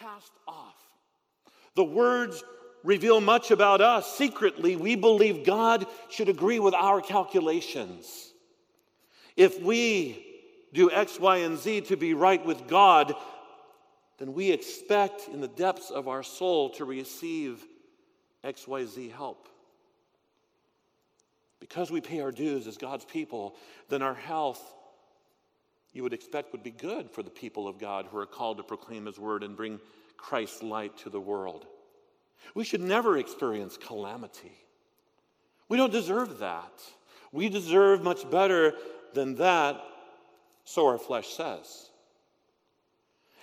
cast off. The words reveal much about us. Secretly, we believe God should agree with our calculations. If we do X, Y, and Z to be right with God, then we expect in the depths of our soul to receive XYZ help. Because we pay our dues as God's people, then our health, you would expect, would be good for the people of God who are called to proclaim His word and bring Christ's light to the world. We should never experience calamity. We don't deserve that. We deserve much better than that, so our flesh says.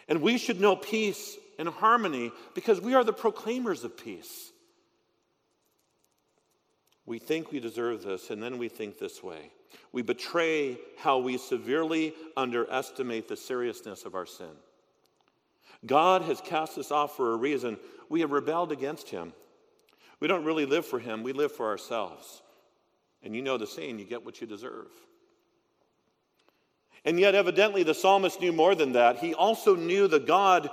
And we should know peace and harmony because we are the proclaimers of peace. We think we deserve this, and then we think this way. We betray how we severely underestimate the seriousness of our sin. God has cast us off for a reason. We have rebelled against Him. We don't really live for Him, we live for ourselves. And you know the saying you get what you deserve. And yet, evidently, the psalmist knew more than that. He also knew the God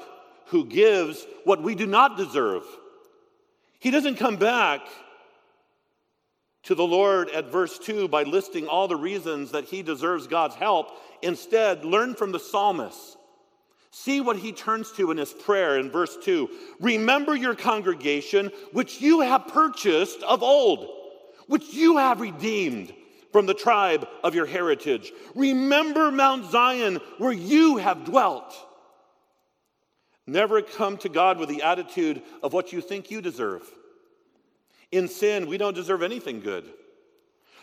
who gives what we do not deserve. He doesn't come back to the Lord at verse 2 by listing all the reasons that he deserves God's help. Instead, learn from the psalmist. See what he turns to in his prayer in verse 2. Remember your congregation, which you have purchased of old, which you have redeemed from the tribe of your heritage. Remember Mount Zion, where you have dwelt. Never come to God with the attitude of what you think you deserve. In sin, we don't deserve anything good.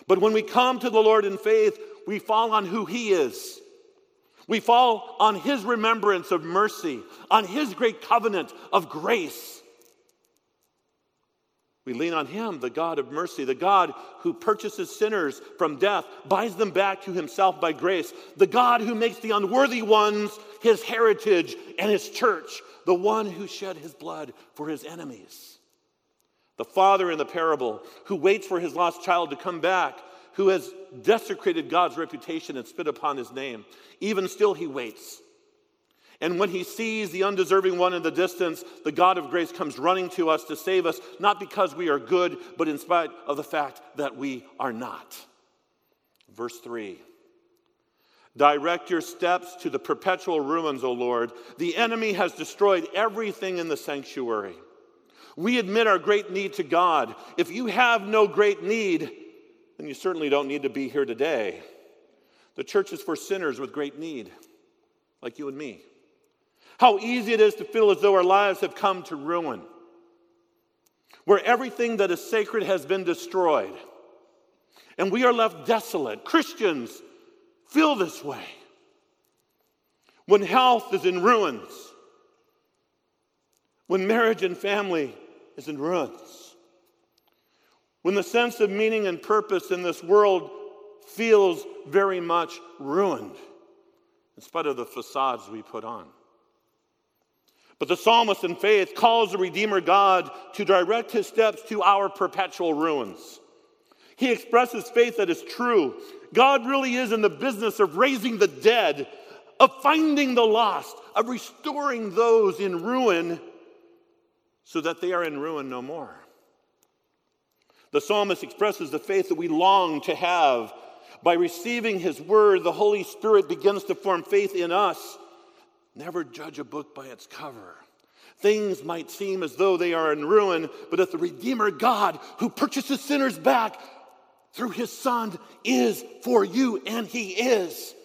But when we come to the Lord in faith, we fall on who He is. We fall on His remembrance of mercy, on His great covenant of grace. We lean on Him, the God of mercy, the God who purchases sinners from death, buys them back to Himself by grace, the God who makes the unworthy ones His heritage and His church, the one who shed His blood for His enemies. The father in the parable who waits for his lost child to come back, who has desecrated God's reputation and spit upon his name. Even still, he waits. And when he sees the undeserving one in the distance, the God of grace comes running to us to save us, not because we are good, but in spite of the fact that we are not. Verse 3 Direct your steps to the perpetual ruins, O Lord. The enemy has destroyed everything in the sanctuary. We admit our great need to God. If you have no great need, then you certainly don't need to be here today. The church is for sinners with great need, like you and me. How easy it is to feel as though our lives have come to ruin, where everything that is sacred has been destroyed, and we are left desolate. Christians feel this way. When health is in ruins, when marriage and family is in ruins. When the sense of meaning and purpose in this world feels very much ruined, in spite of the facades we put on. But the psalmist in faith calls the Redeemer God to direct his steps to our perpetual ruins. He expresses faith that is true. God really is in the business of raising the dead, of finding the lost, of restoring those in ruin so that they are in ruin no more. The psalmist expresses the faith that we long to have. By receiving his word, the Holy Spirit begins to form faith in us. Never judge a book by its cover. Things might seem as though they are in ruin, but if the Redeemer God who purchases sinners back through his Son is for you, and he is,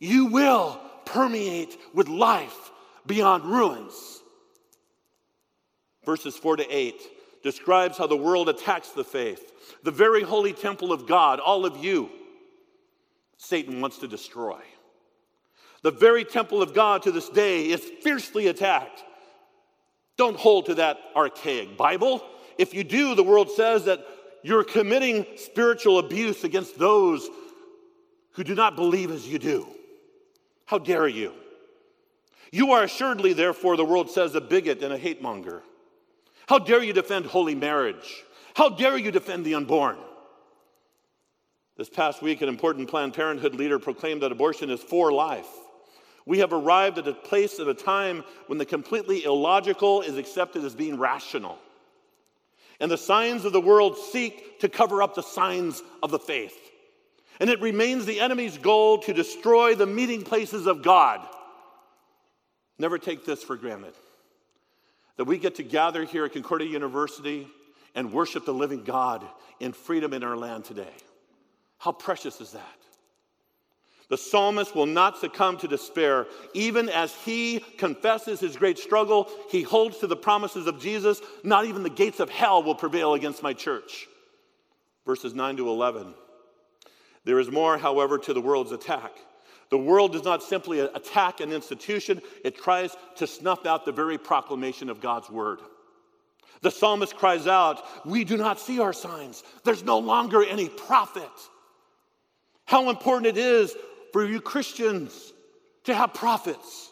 you will permeate with life beyond ruins verses 4 to 8, describes how the world attacks the faith. The very holy temple of God, all of you, Satan wants to destroy. The very temple of God to this day is fiercely attacked. Don't hold to that archaic Bible. If you do, the world says that you're committing spiritual abuse against those who do not believe as you do. How dare you? You are assuredly, therefore, the world says, a bigot and a hate monger. How dare you defend holy marriage? How dare you defend the unborn? This past week, an important Planned Parenthood leader proclaimed that abortion is for life. We have arrived at a place at a time when the completely illogical is accepted as being rational. And the signs of the world seek to cover up the signs of the faith. And it remains the enemy's goal to destroy the meeting places of God. Never take this for granted that we get to gather here at Concordia University and worship the living God in freedom in our land today. How precious is that? The psalmist will not succumb to despair. Even as he confesses his great struggle, he holds to the promises of Jesus. Not even the gates of hell will prevail against my church. Verses 9 to 11. There is more, however, to the world's attack. The world does not simply attack an institution, it tries to snuff out the very proclamation of God's word. The psalmist cries out, We do not see our signs. There's no longer any prophet. How important it is for you Christians to have prophets.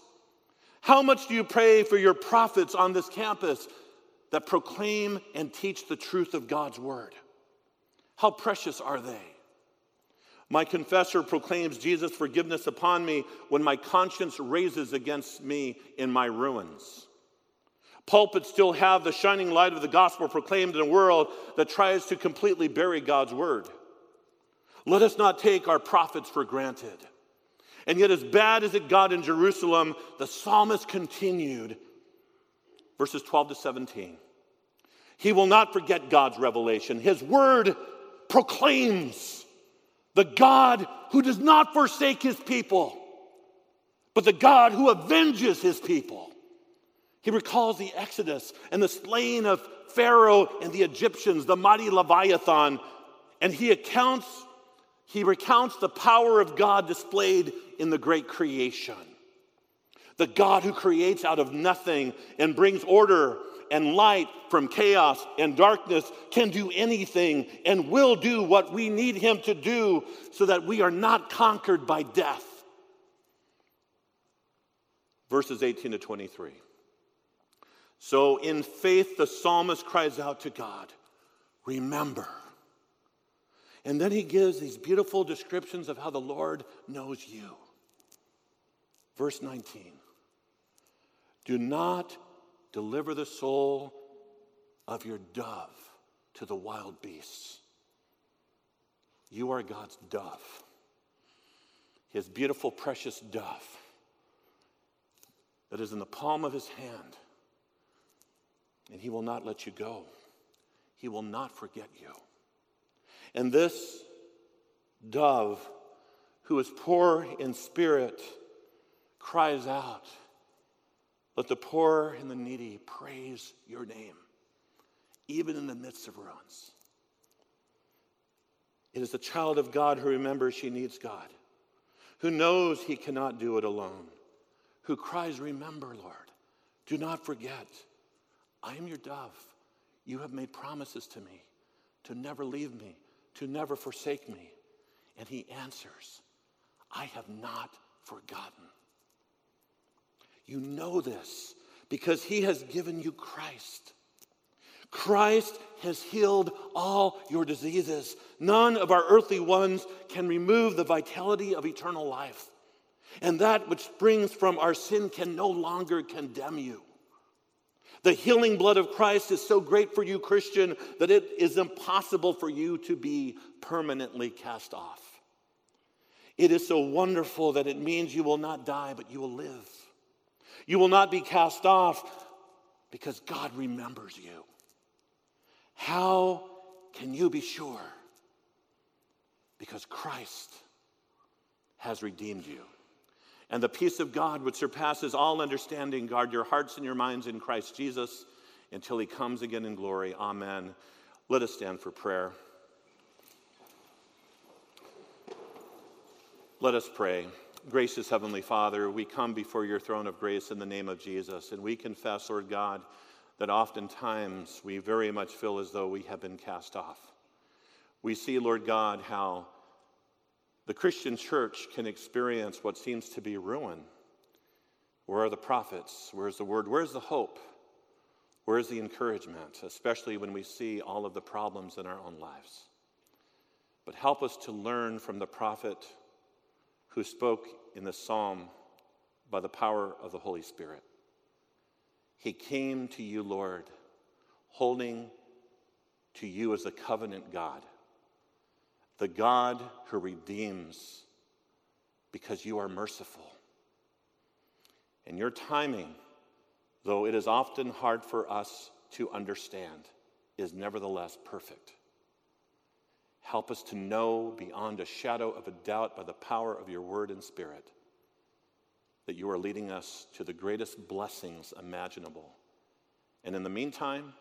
How much do you pray for your prophets on this campus that proclaim and teach the truth of God's word? How precious are they? My confessor proclaims Jesus' forgiveness upon me when my conscience raises against me in my ruins. Pulpits still have the shining light of the gospel proclaimed in a world that tries to completely bury God's word. Let us not take our prophets for granted. And yet, as bad as it got in Jerusalem, the psalmist continued. Verses 12 to 17. He will not forget God's revelation. His word proclaims the God who does not forsake his people, but the God who avenges his people. He recalls the Exodus and the slaying of Pharaoh and the Egyptians, the mighty Leviathan, and he accounts he recounts the power of God displayed in the great creation. The God who creates out of nothing and brings order and light from chaos and darkness can do anything and will do what we need him to do so that we are not conquered by death. Verses 18 to 23. So, in faith, the psalmist cries out to God, Remember and then he gives these beautiful descriptions of how the Lord knows you. Verse 19 Do not deliver the soul of your dove to the wild beasts. You are God's dove, his beautiful, precious dove that is in the palm of his hand. And he will not let you go, he will not forget you. And this dove, who is poor in spirit, cries out, Let the poor and the needy praise your name, even in the midst of ruins. It is the child of God who remembers she needs God, who knows he cannot do it alone, who cries, Remember, Lord, do not forget, I am your dove. You have made promises to me to never leave me to never forsake me? And he answers, I have not forgotten. You know this because he has given you Christ. Christ has healed all your diseases. None of our earthly ones can remove the vitality of eternal life. And that which springs from our sin can no longer condemn you. The healing blood of Christ is so great for you, Christian, that it is impossible for you to be permanently cast off. It is so wonderful that it means you will not die, but you will live. You will not be cast off because God remembers you. How can you be sure? Because Christ has redeemed you. And the peace of God, which surpasses all understanding, guard your hearts and your minds in Christ Jesus until he comes again in glory. Amen. Let us stand for prayer. Let us pray. Gracious Heavenly Father, we come before your throne of grace in the name of Jesus, and we confess, Lord God, that oftentimes we very much feel as though we have been cast off. We see, Lord God, how the Christian church can experience what seems to be ruin. Where are the prophets? Where's the word? Where's the hope? Where's the encouragement, especially when we see all of the problems in our own lives? But help us to learn from the prophet who spoke in the psalm by the power of the Holy Spirit. He came to you, Lord, holding to you as a covenant God, the God who redeems because you are merciful. And your timing, though it is often hard for us to understand, is nevertheless perfect. Help us to know beyond a shadow of a doubt by the power of your word and spirit that you are leading us to the greatest blessings imaginable. And in the meantime,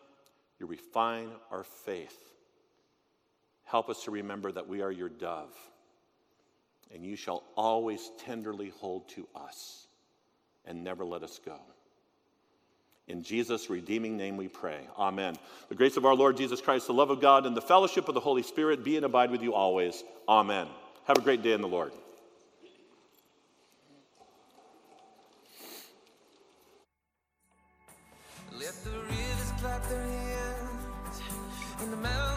you refine our faith. Help us to remember that we are your dove, and you shall always tenderly hold to us and never let us go. In Jesus' redeeming name we pray. Amen. The grace of our Lord Jesus Christ, the love of God, and the fellowship of the Holy Spirit be and abide with you always. Amen. Have a great day in the Lord. Let the rivers clap their hands and the mountains